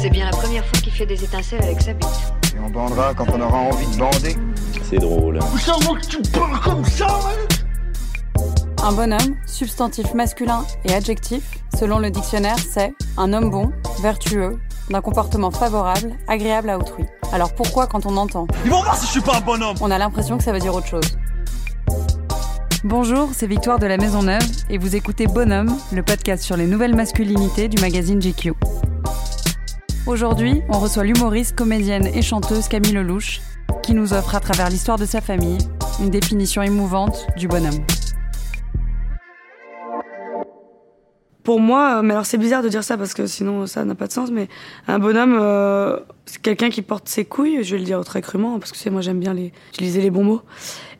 C'est bien la première fois qu'il fait des étincelles avec sa bite. Et on bandera quand on aura envie de bander. C'est drôle. Un bonhomme, substantif masculin et adjectif, selon le dictionnaire, c'est un homme bon, vertueux, d'un comportement favorable, agréable à autrui. Alors pourquoi quand on entend? Ils vont voir si je suis pas un bonhomme On a l'impression que ça veut dire autre chose. Bonjour, c'est Victoire de la Maison Neuve et vous écoutez Bonhomme, le podcast sur les nouvelles masculinités du magazine GQ. Aujourd'hui, on reçoit l'humoriste, comédienne et chanteuse Camille Lelouch, qui nous offre à travers l'histoire de sa famille une définition émouvante du bonhomme. Pour moi, euh, mais alors c'est bizarre de dire ça parce que sinon ça n'a pas de sens, mais un bonhomme, euh, c'est quelqu'un qui porte ses couilles, je vais le dire très crûment, parce que c'est moi j'aime bien les, utiliser les bons mots.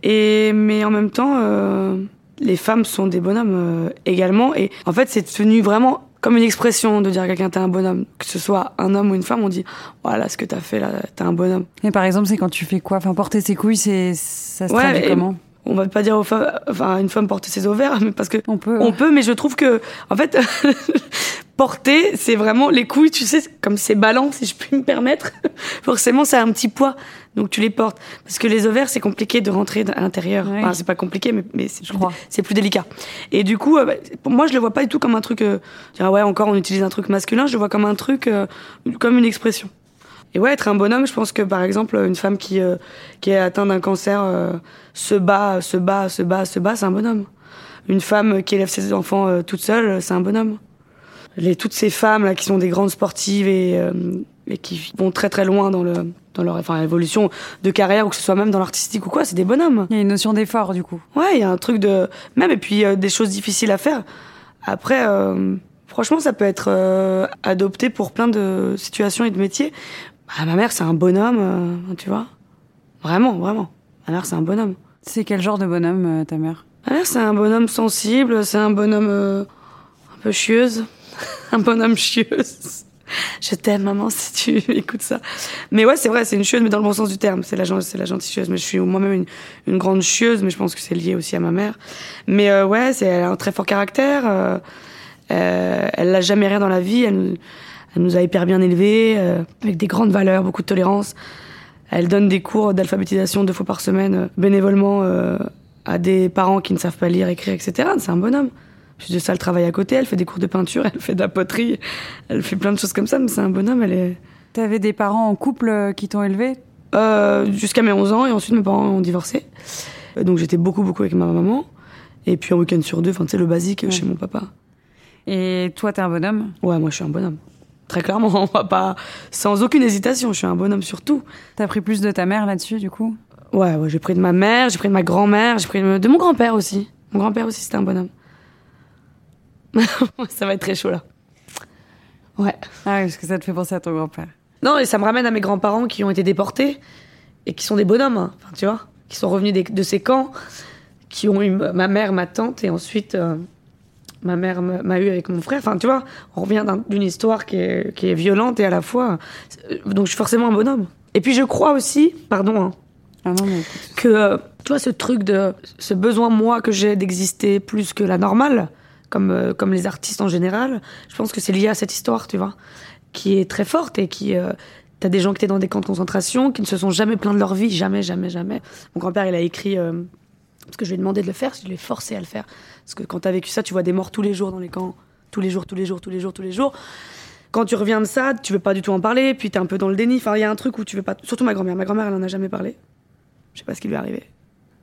Et, mais en même temps, euh, les femmes sont des bonhommes également, et en fait c'est devenu vraiment comme une expression de dire à quelqu'un t'es un bonhomme, que ce soit un homme ou une femme, on dit voilà ce que t'as fait là, t'es un bonhomme. Et par exemple, c'est quand tu fais quoi? Enfin, porter ses couilles, c'est ça se Ouais, traduit comment? On va pas dire aux femmes, enfin une femme porter ses ovaires, mais parce que On peut. On peut, mais je trouve que, en fait, porter, c'est vraiment les couilles, tu sais, comme c'est ballant, si je puis me permettre. Forcément, ça a un petit poids, donc tu les portes. Parce que les ovaires, c'est compliqué de rentrer à l'intérieur. Oui. Enfin, c'est pas compliqué, mais, mais c'est plus, crois. c'est plus délicat. Et du coup, euh, bah, pour moi, je le vois pas du tout comme un truc. Euh, ah ouais, encore, on utilise un truc masculin. Je le vois comme un truc, euh, comme une expression. Et ouais, être un bonhomme, je pense que par exemple, une femme qui, euh, qui est atteinte d'un cancer euh, se bat, se bat, se bat, se bat, c'est un bonhomme. Une femme qui élève ses enfants euh, toute seule, c'est un bonhomme. Les, toutes ces femmes là qui sont des grandes sportives et, euh, et qui vont très très loin dans, le, dans leur enfin, évolution de carrière, ou que ce soit même dans l'artistique ou quoi, c'est des bonhommes. Il y a une notion d'effort du coup. Ouais, il y a un truc de même et puis euh, des choses difficiles à faire. Après, euh, franchement, ça peut être euh, adopté pour plein de situations et de métiers. Bah, ma mère, c'est un bonhomme, euh, tu vois. Vraiment, vraiment. Ma mère, c'est un bonhomme. C'est quel genre de bonhomme euh, ta mère? Ma mère, c'est un bonhomme sensible, c'est un bonhomme euh, un peu chieuse, un bonhomme chieuse. Je t'aime, maman, si tu écoutes ça. Mais ouais, c'est vrai, c'est une chieuse, mais dans le bon sens du terme. C'est la, c'est la gentille chieuse. Mais je suis moi-même une, une grande chieuse, mais je pense que c'est lié aussi à ma mère. Mais euh, ouais, c'est, elle a un très fort caractère. euh, elle l'a jamais rien dans la vie. Elle, elle nous a hyper bien élevés, euh, avec des grandes valeurs, beaucoup de tolérance. Elle donne des cours d'alphabétisation deux fois par semaine, euh, bénévolement, euh, à des parents qui ne savent pas lire, écrire, etc. C'est un bonhomme. Puis de ça, elle travaille à côté, elle fait des cours de peinture, elle fait de la poterie, elle fait plein de choses comme ça, mais c'est un bonhomme, elle est... T'avais des parents en couple qui t'ont élevé? Jusqu'à mes 11 ans, et ensuite mes parents ont divorcé. Donc j'étais beaucoup, beaucoup avec ma maman. Et puis un week-end sur deux, enfin tu sais, le basique Ouais. chez mon papa. Et toi, t'es un bonhomme? Ouais, moi je suis un bonhomme. Très clairement, on va pas... Sans aucune hésitation, je suis un bonhomme sur tout. T'as pris plus de ta mère là-dessus du coup? Ouais, ouais, j'ai pris de ma mère, j'ai pris de ma grand-mère, j'ai pris de mon grand-père aussi. Mon grand-père aussi, c'était un bonhomme. ça va être très chaud là. Ouais. Ah parce que ça te fait penser à ton grand-père. Non, et ça me ramène à mes grands-parents qui ont été déportés et qui sont des bonhommes, hein. tu vois, qui sont revenus des- de ces camps, qui ont eu ma mère, ma tante, et ensuite euh, ma mère m'a eu avec mon frère. Enfin, tu vois, on revient d'un- d'une histoire qui est, qui est violente et à la fois. euh, Donc, je suis forcément un bonhomme. Et puis, je crois aussi, pardon, hein, Ah non, mais écoute. que euh, tu vois ce truc de ce besoin moi que j'ai d'exister plus que la normale comme euh, comme les artistes en général je pense que c'est lié à cette histoire tu vois qui est très forte et qui euh, t'as des gens qui étaient dans des camps de concentration qui ne se sont jamais plaints de leur vie jamais jamais jamais mon grand-père il a écrit parce que je lui ai demandé de le faire je l'ai forcé à le faire parce que quand t'as vécu ça tu vois des morts tous les jours dans les camps tous les jours tous les jours tous les jours tous les jours quand tu reviens de ça, tu veux pas du tout en parler, puis t'es un peu dans le déni. Enfin, il y a un truc où tu veux pas. Surtout ma grand-mère. Ma grand-mère, elle en a jamais parlé. Je sais pas ce qui lui est arrivé.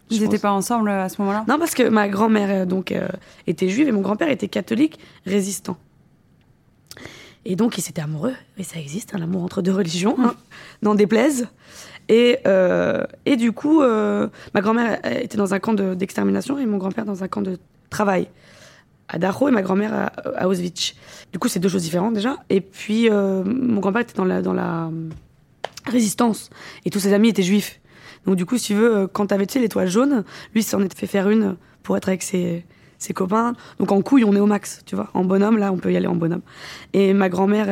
Ils étaient pense. pas ensemble euh, à ce moment-là? Non, parce que ma grand-mère euh, donc euh, était juive et mon grand-père était catholique résistant. Et donc ils s'étaient amoureux, et ça existe, un amour entre deux religions, hein, n'en déplaise. Et, euh, et du coup, euh, ma grand-mère était dans un camp de- d'extermination et mon grand-père dans un camp de travail à Dachau et ma grand-mère à, Auschwitz. Du coup, c'est deux choses différentes déjà. Et puis, euh, mon grand-père était dans la, dans la résistance et tous ses amis étaient juifs. Donc, du coup, si tu veux, quand t'avais, tu sais, l'étoile jaune, lui, s'en était fait faire une pour être avec ses, ses copains. Donc, en couille, on est au max, tu vois. En bonhomme, là, on peut y aller en bonhomme. Et ma grand-mère,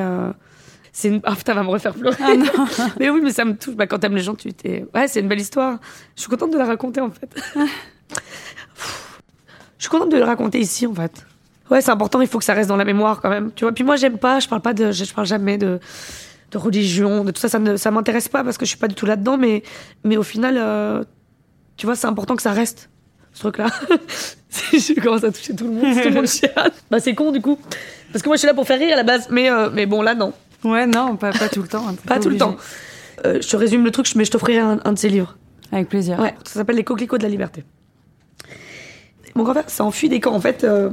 c'est une... Ah putain, va me refaire pleurer. mais oui, mais ça me touche. Bah, quand t'aimes les gens, tu t'es... Ouais, c'est une belle histoire. Je suis contente de la raconter, en fait. Je suis contente de le raconter ici, en fait. Ouais, c'est important, il faut que ça reste dans la mémoire, quand même. Tu vois, puis moi, j'aime pas, je parle pas de... Je parle jamais de de religion, de tout ça, ça ne ça m'intéresse pas parce que je suis pas du tout là-dedans, mais, mais au final, euh, tu vois, c'est important que ça reste, ce truc-là. je commence à toucher tout le monde, tout le monde chiale. Bah, c'est con, du coup. Parce que moi, je suis là pour faire rire à la base, mais, euh, mais bon, là, non. Ouais, non, pas, pas tout le temps. hein, Pas tout le temps. Euh, je te résume le truc, mais je t'offrirai un, un de ces livres. Avec plaisir. Ouais, ça s'appelle Les coquelicots de la liberté. Mon grand-père s'est enfui des camps. En fait, euh,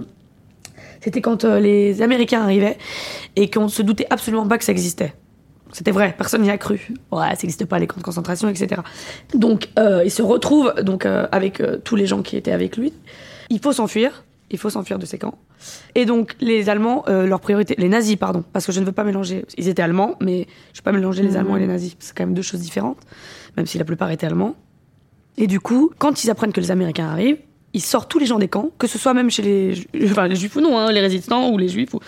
c'était quand euh, les Américains arrivaient et qu'on se doutait absolument pas que ça existait. C'était vrai, personne n'y a cru. Ouais, ça n'existe pas les camps de concentration, etc. Donc, il se retrouve donc avec tous les gens qui étaient avec lui. Il faut s'enfuir. Il faut s'enfuir de ces camps. Et donc, les Allemands, euh, leur priorité, les nazis, pardon, parce que je ne veux pas mélanger. Ils étaient allemands, mais je ne veux pas mélanger les Allemands et les nazis. C'est quand même deux choses différentes, même si la plupart étaient allemands. Et du coup, quand ils apprennent que les Américains arrivent, ils sortent tous les gens des camps, que ce soit même chez les, enfin, les juifs ou non, hein, les résistants ou les juifs, ou...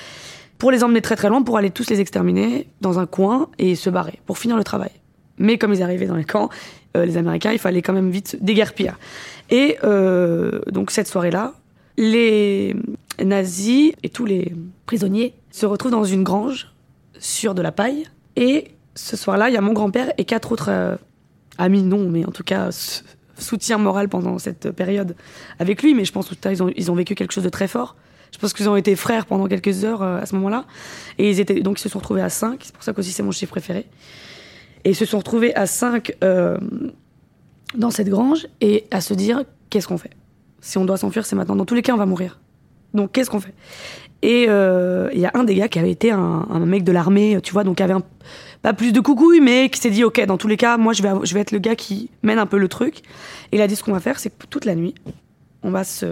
pour les emmener très très loin, pour aller tous les exterminer dans un coin et se barrer, pour finir le travail. Mais comme ils arrivaient dans les camps, euh, les Américains, il fallait quand même vite se déguerpir. Et euh, donc cette soirée-là, les nazis et tous les prisonniers se retrouvent dans une grange sur de la paille. Et ce soir-là, il y a mon grand-père et quatre autres euh, amis, non, mais en tout cas soutien moral pendant cette période avec lui. Mais je pense qu'ils ont, ils ont vécu quelque chose de très fort. Je pense qu'ils ont été frères pendant quelques heures euh, à ce moment-là. Et ils étaient, donc ils se sont retrouvés à 5. C'est pour ça qu'aussi c'est mon chiffre préféré. Et ils se sont retrouvés à 5 dans cette grange et à se dire qu'est-ce qu'on fait? Si on doit s'enfuir, c'est maintenant. Dans tous les cas, on va mourir. Donc qu'est-ce qu'on fait? Et euh, il y a un des gars qui avait été un, mec de l'armée, tu vois, donc qui avait pas plus de coucouilles, mais qui s'est dit ok, dans tous les cas, moi je vais, je vais être le gars qui mène un peu le truc. Et il a dit ce qu'on va faire, c'est que toute la nuit, on va se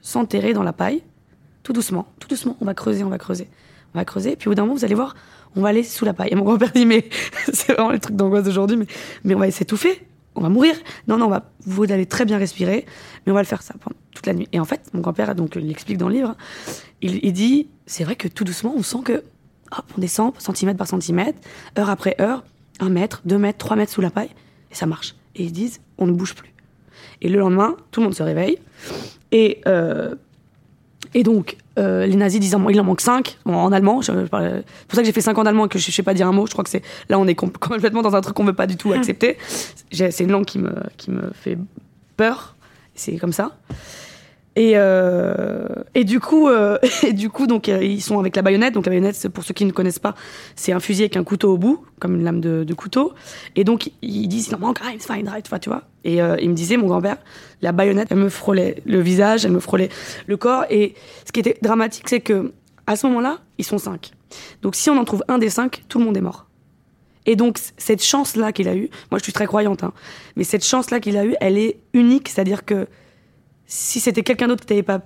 s'enterrer dans la paille, tout doucement, tout doucement, on va creuser, on va creuser, on va creuser. Puis au bout d'un moment, vous allez voir, on va aller sous la paille. Et mon grand-père dit mais c'est vraiment le truc d'angoisse d'aujourd'hui, mais mais on va s'étouffer, on va mourir. Non non, on va vous allez très bien respirer, mais on va le faire ça pendant toute la nuit. Et en fait, mon grand-père donc il l'explique dans le livre, il, dit c'est vrai que tout doucement, on sent que hop, on descend centimètre par centimètre, heure après heure, un mètre, deux mètres, trois mètres sous la paille, et ça marche. Et ils disent on ne bouge plus. Et le lendemain, tout le monde se réveille. Et, euh, et donc, euh, les nazis disent il en manque 5 en allemand. C'est pour ça que j'ai fait 5 en allemand et que je ne sais pas dire un mot. Je crois que c'est là, on est com- complètement dans un truc qu'on ne veut pas du tout accepter. C'est une langue qui me, qui me fait peur. C'est comme ça. Et, euh, et du coup, euh, du coup donc, euh, ils sont avec la baïonnette. Donc, la baïonnette, pour ceux qui ne connaissent pas, c'est un fusil avec un couteau au bout, comme une lame de, couteau. Et donc, ils disent il en manque un, it's fine, right, tu vois. Et il me disait, mon grand-père, la baïonnette, elle me frôlait le visage, elle me frôlait le corps. Et ce qui était dramatique, c'est que à ce moment-là, ils sont cinq. Donc, si on en trouve un des cinq, tout le monde est mort. Et donc, cette chance-là qu'il a eue, moi je suis très croyante, hein, mais cette chance-là qu'il a eue, elle est unique. C'est-à-dire que si c'était quelqu'un d'autre qui pas,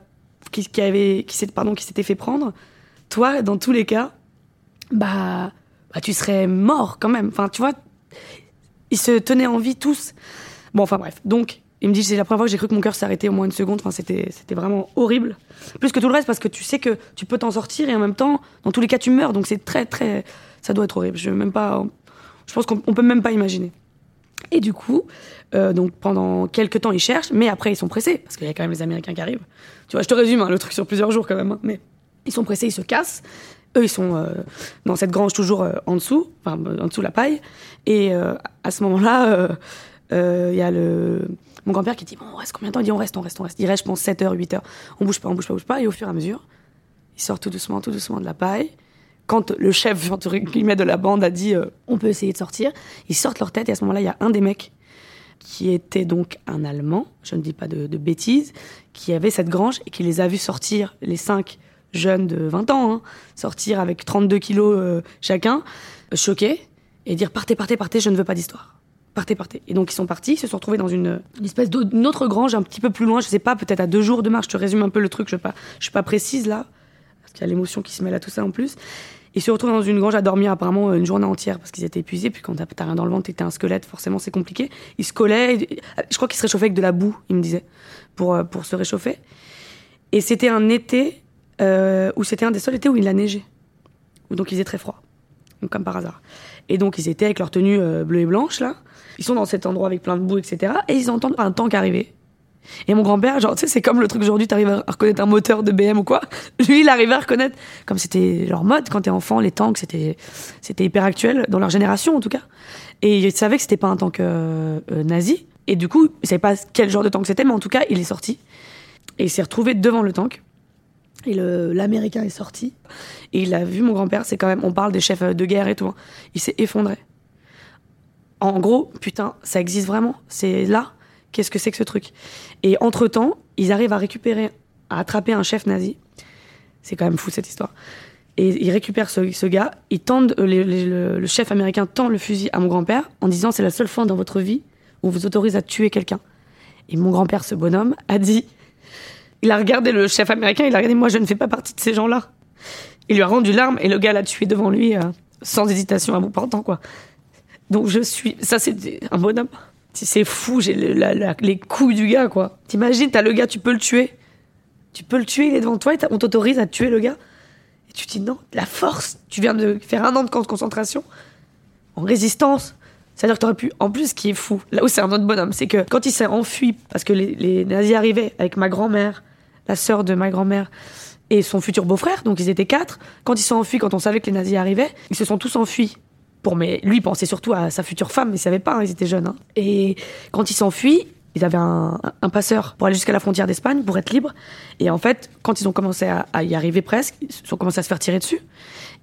qui, avait, qui pardon, qui s'était fait prendre, toi, dans tous les cas, bah, bah, tu serais mort quand même. Enfin, tu vois, ils se tenaient en vie tous. Bon, enfin bref. Donc, il me dit, c'est la première fois que j'ai cru que mon cœur s'arrêtait au moins une seconde. Enfin, c'était, c'était vraiment horrible. Plus que tout le reste, parce que tu sais que tu peux t'en sortir et en même temps, dans tous les cas, tu meurs. Donc, c'est très, très, ça doit être horrible. Je même pas, je pense qu'on on peut même pas imaginer. Et du coup, euh, donc pendant quelques temps, ils cherchent, mais après, ils sont pressés, parce qu'il y a quand même les Américains qui arrivent. Tu vois, je te résume hein, le truc sur plusieurs jours quand même, hein, mais ils sont pressés, ils se cassent. Eux, ils sont euh, dans cette grange toujours euh, en dessous, enfin, en dessous de la paille. Et à ce moment-là, il y a le... mon grand-père qui dit Bon, on reste combien de temps? Il dit On reste, on reste, on reste. Il reste, je pense, 7 heures, 8 heures. On bouge pas, on bouge pas, on bouge pas. Et au fur et à mesure, ils sortent tout doucement, tout doucement de la paille. Quand le chef, entre guillemets, de la bande a dit euh, On peut essayer de sortir, ils sortent leur tête. Et à ce moment-là, il y a un des mecs qui était donc un Allemand, je ne dis pas de, bêtises, qui avait cette grange et qui les a vus sortir, les cinq jeunes de 20 ans, hein, sortir avec 32 kilos euh, chacun, choqués, et dire partez, partez, partez, je ne veux pas d'histoire. partez, partez. Et donc ils sont partis, ils se sont retrouvés dans une, une espèce d'au- d'une autre grange un petit peu plus loin, je sais pas, peut-être à deux jours de marche. Je te résume un peu le truc, je ne suis pas précise là, parce qu'il y a l'émotion qui se mêle à tout ça en plus. Ils se retrouvent dans une grange à dormir apparemment une journée entière parce qu'ils étaient épuisés. Puis quand t'as rien dans le ventre, t'es un squelette, forcément c'est compliqué. Ils se collaient. et- Je crois qu'ils se réchauffaient avec de la boue, ils me disaient, pour, euh, pour se réchauffer. Et c'était un été euh, où c'était un des seuls étés où il a neigé. Donc il faisait très froid, donc, comme par hasard. Et donc ils étaient avec leur tenue euh, bleue et blanche là. Ils sont dans cet endroit avec plein de boue, etc. Et ils entendent un tank arriver. Et mon grand-père, genre, tu sais, c'est comme le truc aujourd'hui, t'arrives à reconnaître un moteur de BM ou quoi. Lui, il arrivait à reconnaître, comme c'était leur mode quand t'es enfant, les tanks, c'était, c'était hyper actuel, dans leur génération en tout cas. Et il savait que c'était pas un tank euh, euh, nazi. Et du coup, il savait pas quel genre de tank c'était, mais en tout cas, il est sorti. Et il s'est retrouvé devant le tank. Et l'américain est sorti. Et il a vu mon grand-père, c'est quand même, on parle des chefs de guerre et tout. hein. Il s'est effondré. En gros, putain, ça existe vraiment. C'est là. Qu'est-ce que c'est que ce truc? Et entre-temps, ils arrivent à récupérer, à attraper un chef nazi. C'est quand même fou cette histoire. Et ils récupèrent ce, ce gars. Ils tendent, euh, le chef américain tend le fusil à mon grand-père en disant c'est la seule fois dans votre vie où on vous autorise à tuer quelqu'un. Et mon grand-père, ce bonhomme, a dit il a regardé le chef américain, il a regardé moi je ne fais pas partie de ces gens-là. Il lui a rendu l'arme et le gars l'a tué devant lui euh, sans hésitation à bout portant quoi. Donc je suis ça c'est un bonhomme. C'est fou, j'ai les couilles du gars quoi. T'imagines, t'as le gars, tu peux le tuer. Tu peux le tuer, il est devant toi et on t'autorise à tuer le gars. Et tu te dis non, la force. Tu viens de faire un an de camp de concentration en résistance. C'est-à-dire que t'aurais pu. En plus, ce qui est fou, là où c'est un autre bonhomme, c'est que quand il s'est enfui, parce que les, les nazis arrivaient avec ma grand-mère, la sœur de ma grand-mère et son futur beau-frère, donc ils étaient quatre. Quand ils sont enfuis, quand on savait que les nazis arrivaient, ils se sont tous enfuis. Pour, lui il pensait surtout à sa future femme, mais il savait pas, hein, ils étaient jeunes. hein. Et quand ils s'enfuient, ils avaient un, passeur pour aller jusqu'à la frontière d'Espagne, pour être libres. Et en fait, quand ils ont commencé à, y arriver presque, ils ont commencé à se faire tirer dessus.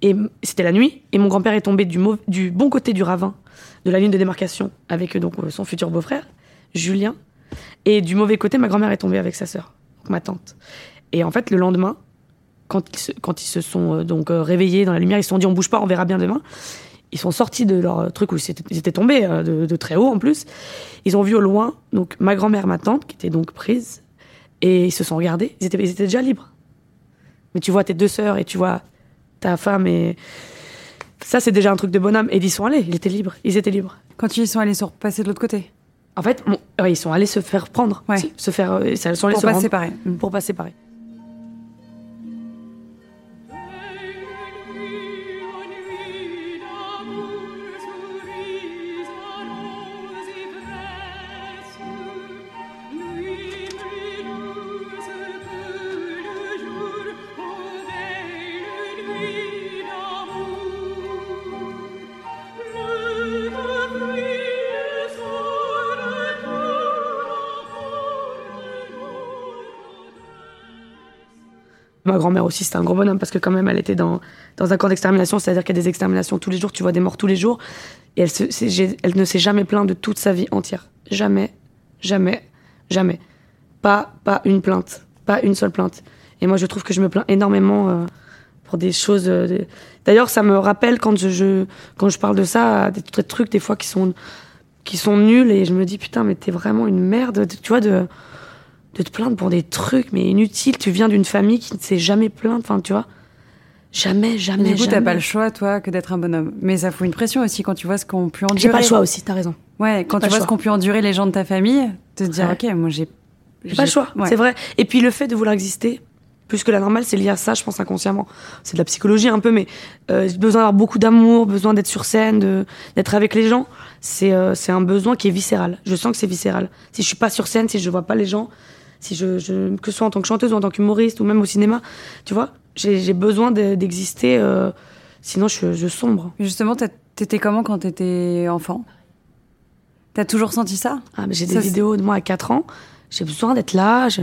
Et c'était la nuit, et mon grand-père est tombé du, bon côté du ravin de la ligne de démarcation avec euh, donc euh, son futur beau-frère, Julien. Et du mauvais côté, ma grand-mère est tombée avec sa sœur, ma tante. Et en fait, le lendemain, quand ils se, sont euh, donc réveillés dans la lumière, ils se sont dit on bouge pas, on verra bien demain. Ils sont sortis de leur truc où ils étaient, ils tombés euh, de, de très haut en plus. Ils ont vu au loin donc ma grand-mère, ma tante, qui était donc prise, et ils se sont regardés. Ils étaient, ils étaient déjà libres. Mais tu vois tes deux sœurs et tu vois ta femme et ça c'est déjà un truc de bonhomme. Et ils sont allés, ils étaient libres, ils étaient libres. Quand ils sont allés se repasser de l'autre côté. En fait, bon, ils sont allés se faire prendre, Ouais. se faire, euh, ils sont allés Pour se pas rendre- séparer. Pour pas séparer. Grand-mère aussi, c'était un gros bonhomme parce que quand même, elle était dans, dans un camp d'extermination, c'est-à-dire qu'il y a des exterminations tous les jours, tu vois des morts tous les jours, et elle, ne s'est jamais plainte de toute sa vie entière. Jamais, jamais, jamais. Pas, pas une plainte, pas une seule plainte. Et moi, je trouve que je me plains énormément euh, pour des choses. euh, D'ailleurs, ça me rappelle quand je, quand je parle de ça, des des trucs des fois qui sont, qui sont nuls, et je me dis putain, mais t'es vraiment une merde, tu vois, de de te plaindre pour des trucs mais inutiles. Tu viens d'une famille qui ne s'est jamais plainte, enfin tu vois. Jamais, jamais, du coup, t'as pas le choix, toi, que d'être un bonhomme. Mais ça fout une pression aussi quand tu vois ce qu'ont pu endurer. J'ai pas le choix aussi, t'as raison. Ouais, quand tu vois ce qu'ont pu endurer les gens de ta famille, te dire, Ouais. ok, moi j'ai. J'ai pas le choix, ouais. c'est vrai. Et puis le fait de vouloir exister, plus que la normale, c'est lié à ça, je pense inconsciemment. C'est de la psychologie un peu, mais euh, besoin d'avoir beaucoup d'amour, besoin d'être sur scène, de- d'être avec les gens. C'est euh, c'est un besoin qui est viscéral. Je sens que c'est viscéral. Si je suis pas sur scène, si je vois pas les gens, si je, je que ce soit en tant que chanteuse ou en tant qu'humoriste ou même au cinéma, tu vois, j'ai besoin de- d'exister. euh, sinon, je, je sombre. Justement, t'étais comment quand t'étais enfant? T'as toujours senti ça? Ah, j'ai des vidéos de moi à 4 ans. J'ai besoin d'être là. Je,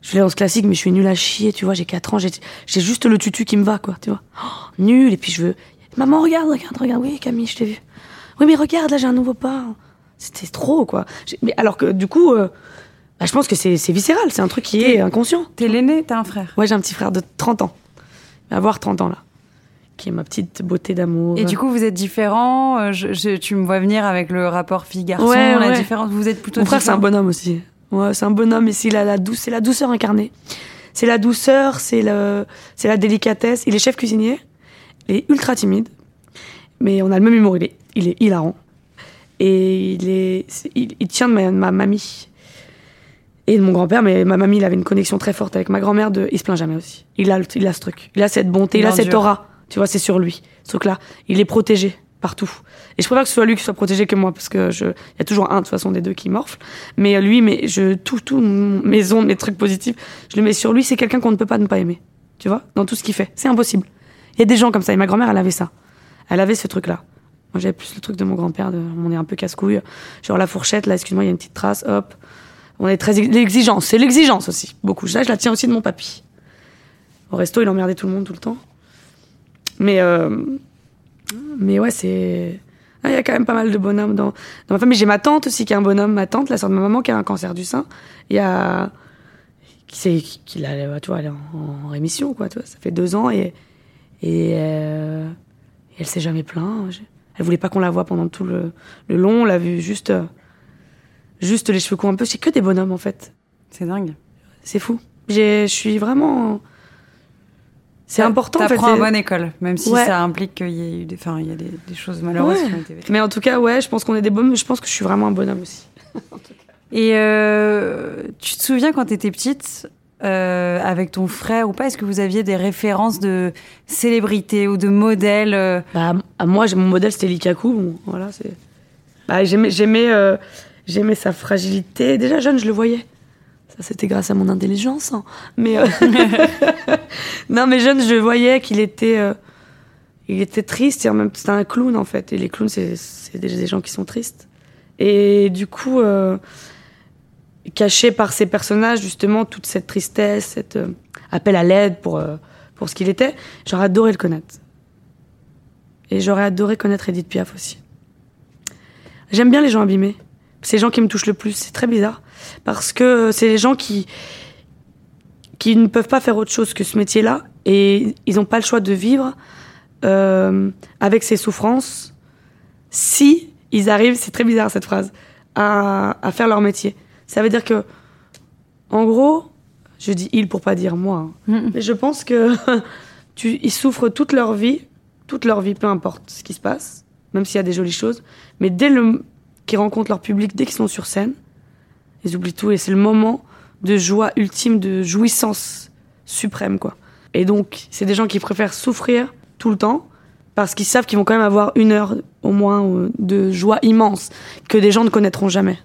je fais la danse classique, mais je suis nulle à chier, tu vois. J'ai 4 ans, j'ai juste le tutu qui me va, quoi, tu vois. Oh, nul, et puis je veux. Maman, regarde, regarde, regarde. Oui, Camille, je t'ai vu. Oui, mais regarde, là, j'ai un nouveau pas. C'était trop, quoi. Mais alors que, du coup, euh, bah, je pense que c'est viscéral. C'est un truc qui est inconscient. T'es l'aîné, t'as un frère. Ouais, j'ai un petit frère de 30 ans. Il va avoir 30 ans, là. qui est ma petite beauté d'amour. Et du coup, vous êtes différents. euh, je- je- tu me vois venir avec le rapport fille-garçon, Ouais, la ouais. différence. Vous êtes plutôt Mon frère, c'est un bonhomme aussi. Ouais, c'est un bonhomme, et c'est la, la douce, c'est la douceur incarnée. C'est la douceur, c'est le, c'est la délicatesse. Il est chef cuisinier. Il est ultra timide, mais on a le même humour. Il est, il est hilarant. Et il est, c'est- il, il tient de ma, ma mamie et de mon grand-père, mais ma mamie, il avait une connexion très forte avec ma grand-mère. De, il se plaint jamais aussi. Il a, il a ce truc. Il a cette bonté, il, a cette aura. Tu vois, c'est sur lui. Ce truc-là, il est protégé partout. Et je préfère que ce soit lui qui soit protégé que moi, parce que je, il y a toujours un de toute façon des deux qui morfle. Mais lui, mais je, tout, tout, mes ondes, mes trucs positifs, je le mets sur lui. C'est quelqu'un qu'on ne peut pas ne pas aimer. Tu vois, dans tout ce qu'il fait. C'est impossible. Il y a des gens comme ça. Et ma grand-mère, elle avait ça. Elle avait ce truc-là. Moi, j'avais plus le truc de mon grand-père. De, on est un peu casse-couille. Genre la fourchette, là, excuse-moi, il y a une petite trace, hop. On est très. ex- L'exigence, c'est l'exigence aussi. Beaucoup. Ça, je la tiens aussi de mon papy. Au resto, il emmerdait tout le monde tout le temps. Mais, euh, mais ouais, c'est. Ah, Il y a quand même pas mal de bonhommes dans, ma famille. J'ai ma tante aussi qui est un bonhomme. Ma tante, la sœur de ma maman, qui a un cancer du sein. Il y a. Qui, sait- qui, l'a- tu vois, elle est en, en rémission, quoi. Tu vois, ça fait deux ans et. Et, euh, elle s'est jamais plaint. J'ai- Elle voulait pas qu'on la voie pendant tout le long. On l'a vue juste. Juste les cheveux courts un peu. C'est que des bonhommes, en fait. C'est dingue. C'est fou. Je suis vraiment. C'est important, en fait. T'apprends à c'est- bonne école, même si Ouais. ça implique qu'il y ait eu des, enfin, il y a des, des choses malheureuses Ouais. qui ont été vécues. Mais en tout cas, ouais, je pense qu'on est des bonhommes. Je pense que je suis vraiment un bonhomme aussi. Et euh, tu te souviens quand tu étais petite, euh, avec ton frère ou pas, est-ce que vous aviez des références de célébrités ou de modèles euh, Bah, à moi, mon modèle, c'était Likaku. Bon, voilà, c'est. Bah, j'aimais, j'aimais, euh, j'aimais sa fragilité. Déjà jeune, je le voyais. Ça, c'était grâce à mon intelligence. hein. Mais euh, non, mais jeune, je voyais qu'il était, euh, il était triste. Et c'était un clown en fait. Et les clowns, c'est, des, gens qui sont tristes. Et du coup, euh, caché par ces personnages, justement, toute cette tristesse, cet appel à l'aide pour pour ce qu'il était, j'aurais adoré le connaître. Et j'aurais adoré connaître Edith Piaf aussi. J'aime bien les gens abîmés. C'est les gens qui me touchent le plus. C'est très bizarre. Parce que c'est les gens qui, qui ne peuvent pas faire autre chose que ce métier-là. Et ils n'ont pas le choix de vivre euh, avec ces souffrances si ils arrivent, c'est très bizarre cette phrase, à, à faire leur métier. Ça veut dire que, en gros, je dis ils pour pas dire moi, hein. mais je pense que tu, ils souffrent toute leur vie, toute leur vie, peu importe ce qui se passe, même s'il y a des jolies choses. Mais dès le qu'ils rencontrent leur public, dès qu'ils sont sur scène, ils oublient tout et c'est le moment de joie ultime, de jouissance suprême, quoi. Et donc, c'est des gens qui préfèrent souffrir tout le temps parce qu'ils savent qu'ils vont quand même avoir une heure au moins euh, de joie immense que des gens ne connaîtront jamais.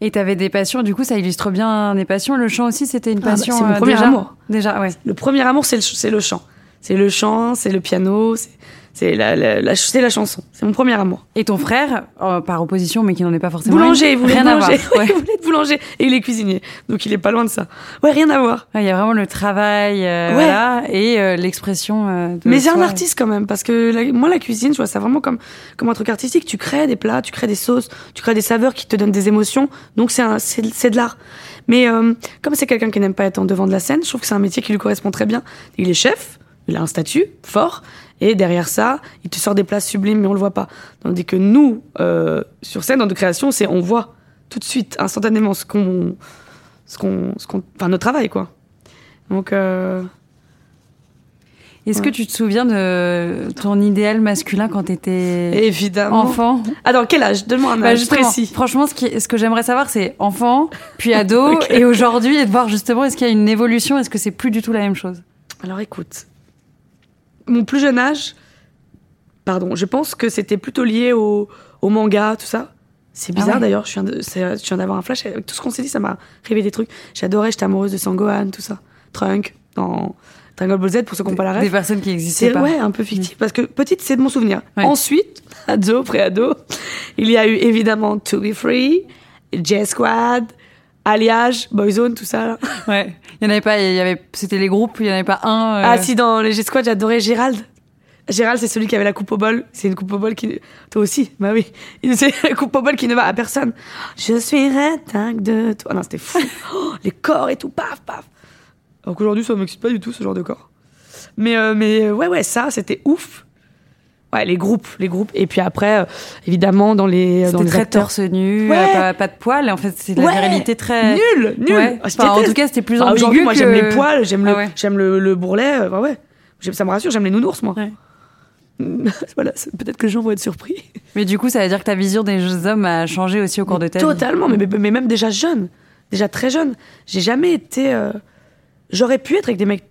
Et t'avais des passions, du coup, ça illustre bien des passions. Le chant aussi, c'était une Ah bah, passion. c'est mon euh, premier déjà amour. Déjà, ouais. Le premier amour, c'est le, ch- c'est le chant. C'est le chant, c'est le piano, c'est c'est la, la, la, la chanson. C'est mon premier amour. Et ton frère, euh, par opposition, mais qui n'en est pas forcément. Boulanger, il voulait rien être à voir. boulanger. Ouais. il voulait être boulanger. Et il est cuisinier. Donc il est pas loin de ça. Ouais, rien à voir. Ouais, Il y a vraiment le travail, euh, Ouais. voilà, et euh, l'expression. euh, Mais c'est un artiste quand même, parce que moi, la cuisine, je vois ça vraiment comme, comme un truc artistique. Tu crées des plats, tu crées des sauces, tu crées des saveurs qui te donnent des émotions. Donc c'est un- c'est c'est de l'art. Mais euh, comme c'est quelqu'un qui n'aime pas être en devant de la scène, je trouve que c'est un métier qui lui correspond très bien. Il est chef, il a un statut fort, et derrière ça, il te sort des plats sublimes, mais on le voit pas. Tandis que nous, euh, sur scène, dans de création, c'est on voit tout de suite, instantanément, ce qu'on, ce qu'on, ce qu'on, enfin notre travail, quoi. Donc euh, Est-ce que tu te souviens de ton idéal masculin quand t'étais évidemment. enfant? Ah, dans quel âge? Donne-moi un Bah, âge précis. Franchement, ce, qui, ce que j'aimerais savoir, c'est enfant, puis ado, et aujourd'hui, et de voir justement, est-ce qu'il y a une évolution, est-ce que c'est plus du tout la même chose? Alors écoute, mon plus jeune âge, pardon, je pense que c'était plutôt lié au, au manga, tout ça. C'est bizarre Ah ouais. d'ailleurs, je viens de- c'est- je viens d'avoir un flash. Avec tout ce qu'on s'est dit, ça m'a réveillé des trucs. J'adorais, j'étais amoureuse de Sangohan, tout ça. Trunk, dans Dragon Ball Z, pour ceux qui n'ont pas la Des rêve. personnes qui n'existaient C'est pas. ouais, un peu fictif, parce que petite, c'est de mon souvenir. Ouais. Ensuite, ado, pré-ado, il y a eu évidemment To Be Free, J-Squad, Alliage, Boyzone, tout ça. là. Ouais. Il y en avait pas, il y avait, c'était les groupes, il y en avait pas un. euh, Ah si, dans les G-Squad, j'adorais Gérald. Gérald, c'est celui qui avait la coupe au bol. C'est une coupe au bol qui... Toi aussi, bah oui. C'est la coupe au bol qui ne va à personne. Je suis dingue de toi. Non, c'était fou. Oh, les corps et tout, paf, paf. Alors qu'aujourd'hui, ça m'excite pas du tout, ce genre de corps. Mais, euh, mais ouais, ouais, ça, c'était ouf. Ouais, les groupes, les groupes. Et puis après, euh, évidemment, dans les, dans C'était les très acteurs. torse nu, Ouais. euh, pas, pas de poils. En fait, c'est de la Ouais. virilité très. Nul, nul. Enfin, en tout cas, c'était plus Ah, ambigu Aujourd'hui, moi, que- j'aime les poils, j'aime Ah le, j'aime le, le bourrelet. euh, ouais, Ça me rassure, j'aime les nounours, moi. Voilà, peut-être que les gens vont être surpris. Mais du coup, ça veut dire que ta vision des hommes a changé aussi au cours de ta vie. Totalement, mais, mais, mais même déjà jeune, déjà très jeune. J'ai jamais été. euh, J'aurais pu être avec des mecs.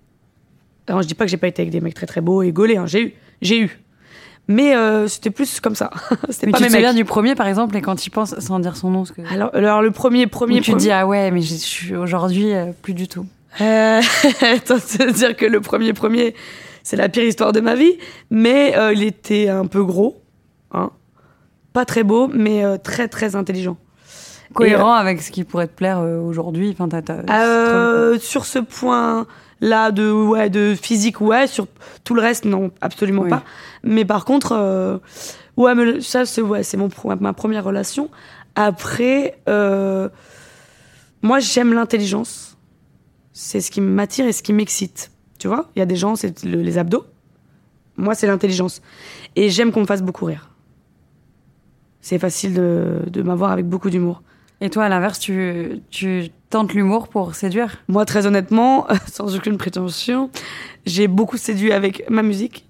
Alors, je dis pas que j'ai pas été avec des mecs très très beaux et gaulés, hein. j'ai eu, j'ai eu. Mais euh, c'était plus comme ça. c'était Mais pas tu te souviens du premier, par exemple, et quand tu y penses, sans dire son nom, ce que... Alors, alors, le premier, premier, Où tu te premier- dis, ah ouais, mais je suis aujourd'hui euh, plus du tout. Euh, c'est dire que le premier premier, c'est la pire histoire de ma vie. Mais euh, il était un peu gros, hein. Pas très beau, mais très très intelligent. Cohérent avec ce qui pourrait te plaire aujourd'hui. Enfin, t'as- t'as- sur ce point-là de ouais de physique, ouais. Sur tout le reste, non, absolument Oui. pas. Mais par contre, euh, ouais, mais ça c'est ouais, c'est mon ma première relation. Après, euh, moi j'aime l'intelligence. C'est ce qui m'attire et ce qui m'excite. Tu vois, il y a des gens c'est le- les abdos. Moi c'est l'intelligence. Et j'aime qu'on me fasse beaucoup rire. C'est facile de, de m'avoir avec beaucoup d'humour. Et toi, à l'inverse, tu, tu tentes l'humour pour séduire? Moi, très honnêtement, sans aucune prétention, j'ai beaucoup séduit avec ma musique.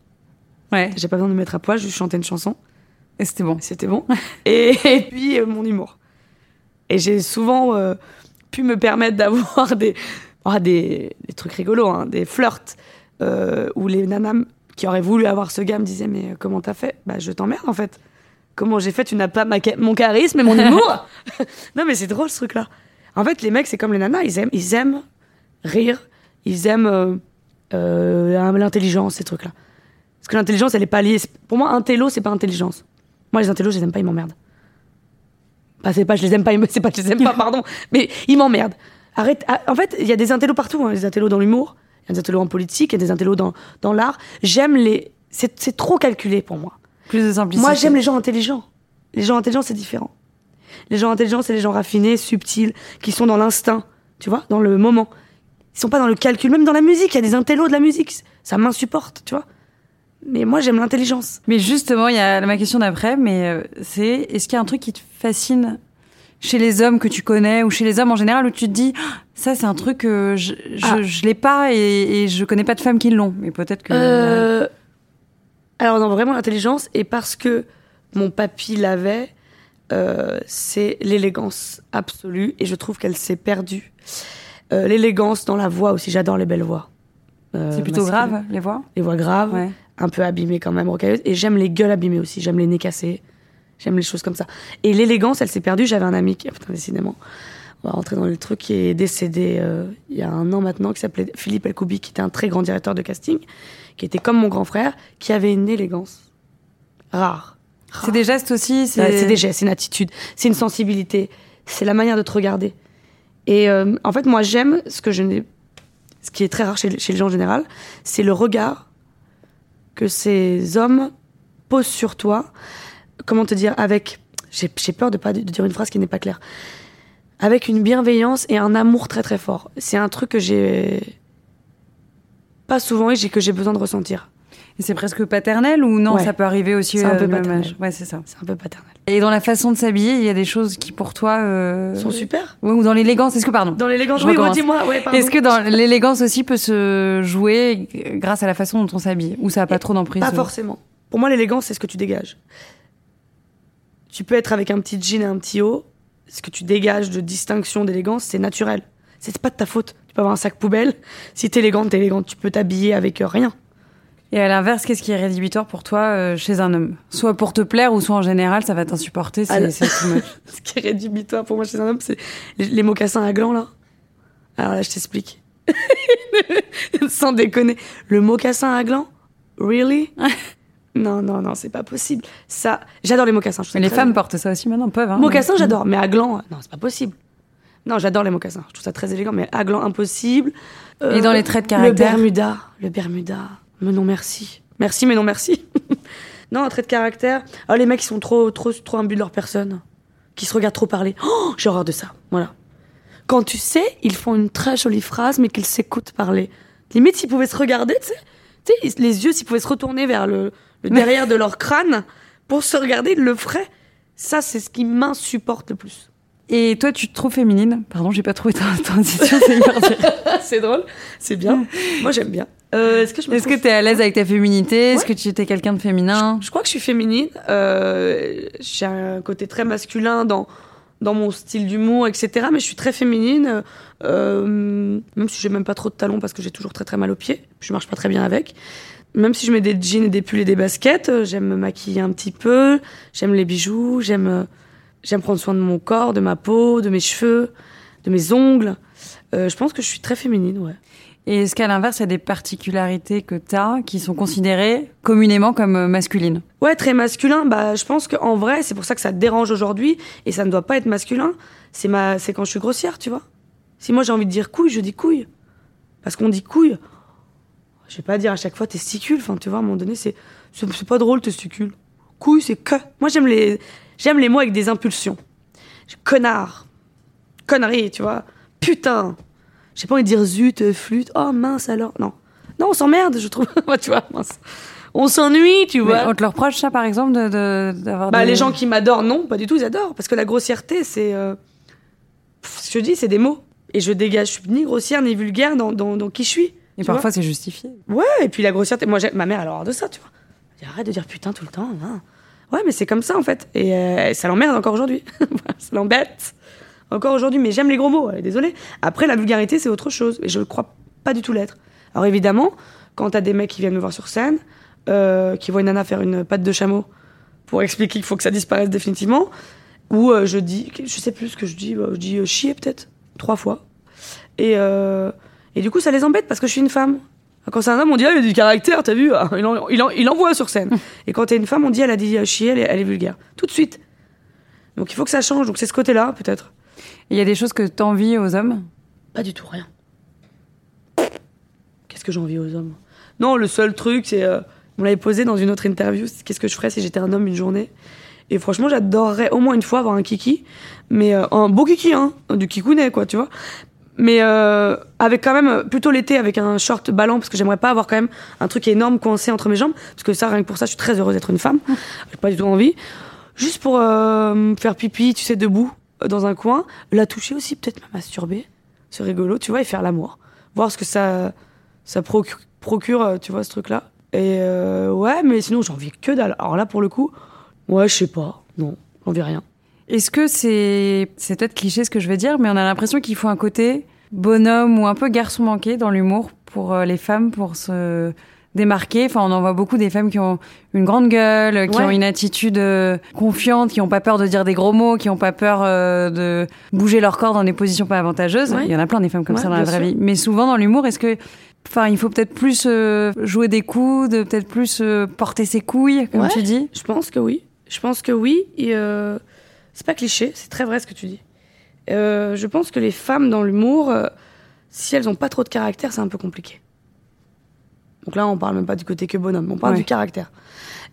Ouais. J'ai pas besoin de me mettre à poil, je chantais une chanson, Et c'était bon. c'était bon. et, et puis euh, mon humour. Et j'ai souvent euh, pu me permettre d'avoir des, ah, des, des trucs rigolos, hein, des flirts, euh, où les nanas qui auraient voulu avoir ce gars me disaient Mais comment t'as fait? Bah, je t'emmerde en fait. Comment j'ai fait Tu n'as pas ma mon charisme et mon humour Non, mais c'est drôle ce truc-là. En fait, les mecs, c'est comme les nanas, ils aiment, ils aiment rire, ils aiment euh, euh, l'intelligence, ces trucs-là. Parce que l'intelligence, elle est pas liée. Pour moi, un télo, c'est pas intelligence. Moi, les intellos, je les aime pas, ils m'emmerdent. Bah, c'est pas, je les aime pas, ils c'est pas, que je les aime pas, pardon. Mais ils m'emmerdent. Arrête. ah, En fait, il y a des intellos partout. hein. Des intellos dans l'humour, il y a des intellos en politique, il y a des intellos dans, dans l'art. J'aime les. C'est trop calculé pour moi. Plus de simplicité. Moi, j'aime les gens intelligents. Les gens intelligents, c'est différent. Les gens intelligents, c'est les gens raffinés, subtils, qui sont dans l'instinct, tu vois, dans le moment. Ils sont pas dans le calcul. Même dans la musique, il y a des intellos de la musique. Ça m'insupporte, tu vois. Mais moi, j'aime l'intelligence. Mais justement, il y a ma question d'après, mais euh, c'est est-ce qu'il y a un truc qui te fascine chez les hommes que tu connais ou chez les hommes en général où tu te dis Ah, ça c'est un truc que je je, Ah. je l'ai pas et, et je connais pas de femmes qui l'ont mais peut-être que Euh, Alors, non, vraiment l'intelligence. Et parce que mon papy l'avait, euh, c'est l'élégance absolue. Et je trouve qu'elle s'est perdue. Euh, l'élégance dans la voix aussi. J'adore les belles voix. Euh, c'est plutôt masculines. grave les voix? Les voix graves. ouais un peu abîmées quand même, rocailleuses. Et j'aime les gueules abîmées aussi. J'aime les nez cassés. J'aime les choses comme ça. Et l'élégance, elle s'est perdue. J'avais un ami qui, ah, putain, décidément, on va rentrer dans le truc qui est décédé euh, il y a un an maintenant, qui s'appelait Philippe Elkoubi, qui était un très grand directeur de casting, qui était comme mon grand frère, qui avait une élégance rare. c'est des gestes aussi c'est Ouais, C'est des gestes, c'est une attitude, c'est une sensibilité, c'est la manière de te regarder. Et euh, en fait, moi, j'aime ce que je n'ai, ce qui est très rare chez, chez les gens en général, c'est le regard que ces hommes posent sur toi. Comment te dire Avec, j'ai j'ai peur de pas de dire une phrase qui n'est pas claire. Avec une bienveillance et un amour très très fort. C'est un truc que j'ai pas souvent et j'ai- que j'ai besoin de ressentir. Et c'est presque paternel ou non Ouais. ça peut arriver aussi C'est un euh, peu paternel. âge ouais c'est ça C'est un peu paternel. et dans la façon de s'habiller il y a des choses qui pour toi euh, sont super. ouais, ou dans l'élégance est-ce que pardon Dans l'élégance, oui, redis-moi. Ouais, pardon. Est-ce que dans l'élégance aussi peut se jouer grâce à la façon dont on s'habille Ou ça a pas trop d'emprise? Pas forcément. Pour moi, l'élégance, c'est ce que tu dégages. Tu peux être avec un petit jean et un petit haut. Ce que tu dégages de distinction, d'élégance, c'est naturel. C'est pas de ta faute. Tu peux avoir un sac poubelle. Si t'es élégante, t'es élégante. Tu peux t'habiller avec euh, rien. Et à l'inverse, qu'est-ce qui est rédhibitoire pour toi euh, chez un homme? Soit pour te plaire ou soit en général, ça va t'insupporter, c'est. Ce qui est rédhibitoire pour moi chez un homme, c'est les, les mocassins à gland, là. Alors là, je t'explique. Sans déconner. Le mocassin à gland Really? Non, non, non, c'est pas possible. Ça, j'adore les mocassins. je Mais les femmes portent ça aussi maintenant, peuvent. Hein, Mocassins, mais- j'adore, mais à gland, non, c'est pas possible. Non, j'adore les mocassins. Je trouve ça très élégant, mais à gland, impossible. Euh, Et dans les traits de caractère Le Bermuda. Le Bermuda. Mais non, merci. Merci, mais non, merci. non, un trait de caractère. Ah, les mecs, ils sont trop, trop, trop imbus de leur personne. Qui se regardent trop parler. Oh, j'ai horreur de ça. Voilà. Quand tu sais, ils font une très jolie phrase, mais qu'ils s'écoutent parler. Limite, s'ils pouvaient se regarder, tu sais. Tu sais, les yeux, s'ils pouvaient se retourner vers le, le derrière de leur crâne pour se regarder, ils le feraient. Ça, c'est ce qui m'insupporte le plus. Et toi, tu te trouves féminine Pardon, j'ai pas trouvé ta transition, c'est hyper dur. c'est drôle, c'est bien. Moi, j'aime bien. Euh, Est-ce que je me Est-ce que trouve- t'es à l'aise avec ta féminité Est-ce que tu étais quelqu'un de féminin Je crois que je suis féminine. Euh, j'ai un côté très masculin dans, dans mon style d'humour, etc. Mais je suis très féminine. euh, même si j'ai même pas trop de talons parce que j'ai toujours très très mal aux pieds. Je marche pas très bien avec. Même si je mets des jeans et des pulls et des baskets, euh, j'aime me maquiller un petit peu. J'aime les bijoux. J'aime euh, j'aime prendre soin de mon corps, de ma peau, de mes cheveux, de mes ongles. Euh, je pense que je suis très féminine, ouais. Et est-ce qu'à l'inverse, il y a des particularités que t'as qui sont considérées communément comme euh, masculines? Ouais, très masculin. Bah, je pense qu'en vrai, c'est pour ça que ça te dérange aujourd'hui, et ça ne doit pas être masculin. C'est ma, c'est quand je suis grossière, tu vois. Si moi j'ai envie de dire couille, je dis couille, parce qu'on dit couille. Je vais pas dire à chaque fois testicules. Enfin, tu vois, à un moment donné, c'est pas drôle testicule. Couille, c'est que. Moi, j'aime les, j'aime les mots avec des impulsions. Connard, connerie, tu vois. Putain. J'ai pas envie de dire zut, flûte. Oh mince alors. Non, non, on s'emmerde, je trouve. Tu vois, mince. On s'ennuie, tu vois. Mais On te le reproche ça, par exemple, de, de- d'avoir Bah, des- les gens qui m'adorent, non, pas du tout, ils adorent. Parce que la grossièreté, c'est. euh, pff, ce que je dis, c'est des mots. Et je dégage, je suis ni grossière ni vulgaire dans, dans, dans qui je suis. Et parfois, c'est justifié. Ouais, et puis la grossièreté, moi, j'ai- ma mère, elle a horreur de ça, tu vois. Arrête de dire putain tout le temps. hein. Ouais, mais c'est comme ça, en fait. Et euh, ça l'emmerde encore aujourd'hui. ça l'embête. Encore aujourd'hui, mais j'aime les gros mots, désolé. Après, la vulgarité, c'est autre chose. Et je ne crois pas du tout l'être. Alors évidemment, quand t'as des mecs qui viennent me voir sur scène, euh, qui voient une nana faire une patte de chameau pour expliquer qu'il faut que ça disparaisse définitivement, ou euh, je dis, je sais plus ce que je dis, bah, je dis chier peut-être, trois fois. Et, et du coup, ça les embête parce que je suis une femme. Quand c'est un homme, on dit, ah, il a du caractère, t'as vu, ah, il, en, il, en- il envoie sur scène. Et quand t'es une femme, on dit, elle a dit euh, chier, elle est, elle est vulgaire. Tout de suite. Donc il faut que ça change. Donc c'est ce côté-là, peut-être. Il y a des choses que t'envies aux hommes? Pas du tout, rien. Qu'est-ce que j'envie aux hommes? Non, le seul truc, c'est. euh, on l'avait posé dans une autre interview, c'est qu'est-ce que je ferais si j'étais un homme une journée? Et franchement, j'adorerais au moins une fois avoir un kiki. Mais euh, un beau kiki, hein Du kikounet, quoi, tu vois mais euh, avec quand même plutôt l'été avec un short ballant parce que j'aimerais pas avoir quand même un truc énorme coincé entre mes jambes parce que ça rien que pour ça je suis très heureuse d'être une femme. J'ai pas du tout envie. Juste pour euh, faire pipi tu sais debout euh, dans un coin. La toucher aussi peut-être me masturber. C'est rigolo tu vois et faire l'amour. Voir ce que ça ça procure, procure euh, tu vois ce truc là et euh, ouais mais sinon j'ai envie que dalle. Alors là pour le coup ouais je sais pas. Non j'envie rien Est-ce que c'est c'est peut-être cliché ce que je vais dire, mais on a l'impression qu'il faut un côté bonhomme ou un peu garçon manqué dans l'humour pour euh, les femmes pour se démarquer. Enfin, on en voit beaucoup des femmes qui ont une grande gueule, qui Ouais. ont une attitude euh, confiante, qui ont pas peur de dire des gros mots, qui ont pas peur euh, de bouger leur corps dans des positions pas avantageuses. Ouais. Il y en a plein des femmes comme Ouais, ça dans la vraie sûr. vie. Mais souvent dans l'humour, est-ce que Enfin, il faut peut-être plus euh, jouer des coups, de peut-être plus porter ses couilles, comme tu dis? Je pense que oui. Je pense que oui. Et c'est pas cliché, c'est très vrai ce que tu dis. Euh, je pense que les femmes dans l'humour, euh, si elles ont pas trop de caractère, c'est un peu compliqué. Donc là, on parle même pas du côté que bonhomme, on parle Ouais. du caractère.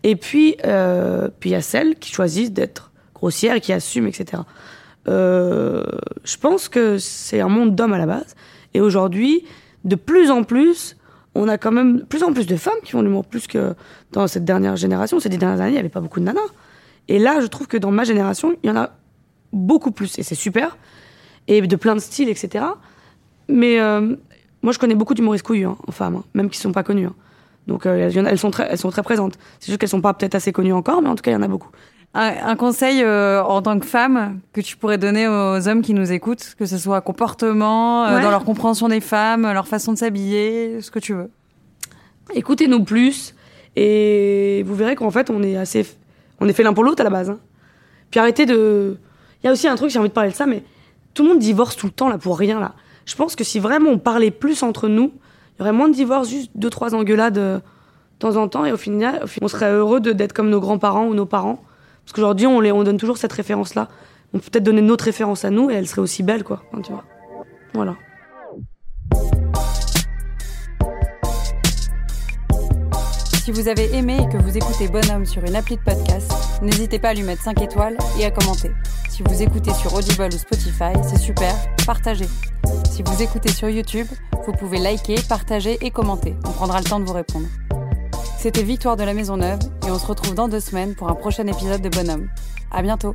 Et puis, euh, puis il y a celles qui choisissent d'être grossières et qui assument, etc. Je pense que c'est un monde d'hommes à la base. Et aujourd'hui, de plus en plus, on a quand même de plus en plus de femmes qui font l'humour, plus que dans cette dernière génération. Ces dernières années, il n'y avait pas beaucoup de nanas. Et là, je trouve que dans ma génération, il y en a beaucoup plus. Et c'est super. Et de plein de styles, etc. Mais euh, moi, je connais beaucoup d'humoristes couillus hein, en femmes, hein, même qui ne sont pas connues. hein. Donc, euh, elles, sont très, elles sont très présentes. C'est juste qu'elles sont pas peut-être assez connues encore, mais en tout cas, il y en a beaucoup. Un, un conseil euh, en tant que femme que tu pourrais donner aux hommes qui nous écoutent, que ce soit comportement, Ouais. dans leur compréhension des femmes, leur façon de s'habiller, ce que tu veux. Écoutez-nous plus et vous verrez qu'en fait on est assez on est fait l'un pour l'autre à la base. hein. Puis arrêtez de il y a aussi un truc j'ai envie de parler de ça mais tout le monde divorce tout le temps là pour rien là. Je pense que si vraiment on parlait plus entre nous, il y aurait moins de divorces, juste deux trois engueulades euh, de temps en temps et au final, on serait heureux d'être comme nos grands-parents ou nos parents parce qu'aujourd'hui on on donne toujours cette référence là. On peut peut-être donner notre référence à nous et elle serait aussi belle quoi, tu vois. Voilà. Si vous avez aimé et que vous écoutez Bonhomme sur une appli de podcast, n'hésitez pas à lui mettre 5 étoiles et à commenter. Si vous écoutez sur Audible ou Spotify, c'est super, partagez. Si vous écoutez sur YouTube, vous pouvez liker, partager et commenter. On prendra le temps de vous répondre. C'était Victoire de la Maison Neuve et on se retrouve dans deux semaines pour un prochain épisode de Bonhomme. À bientôt!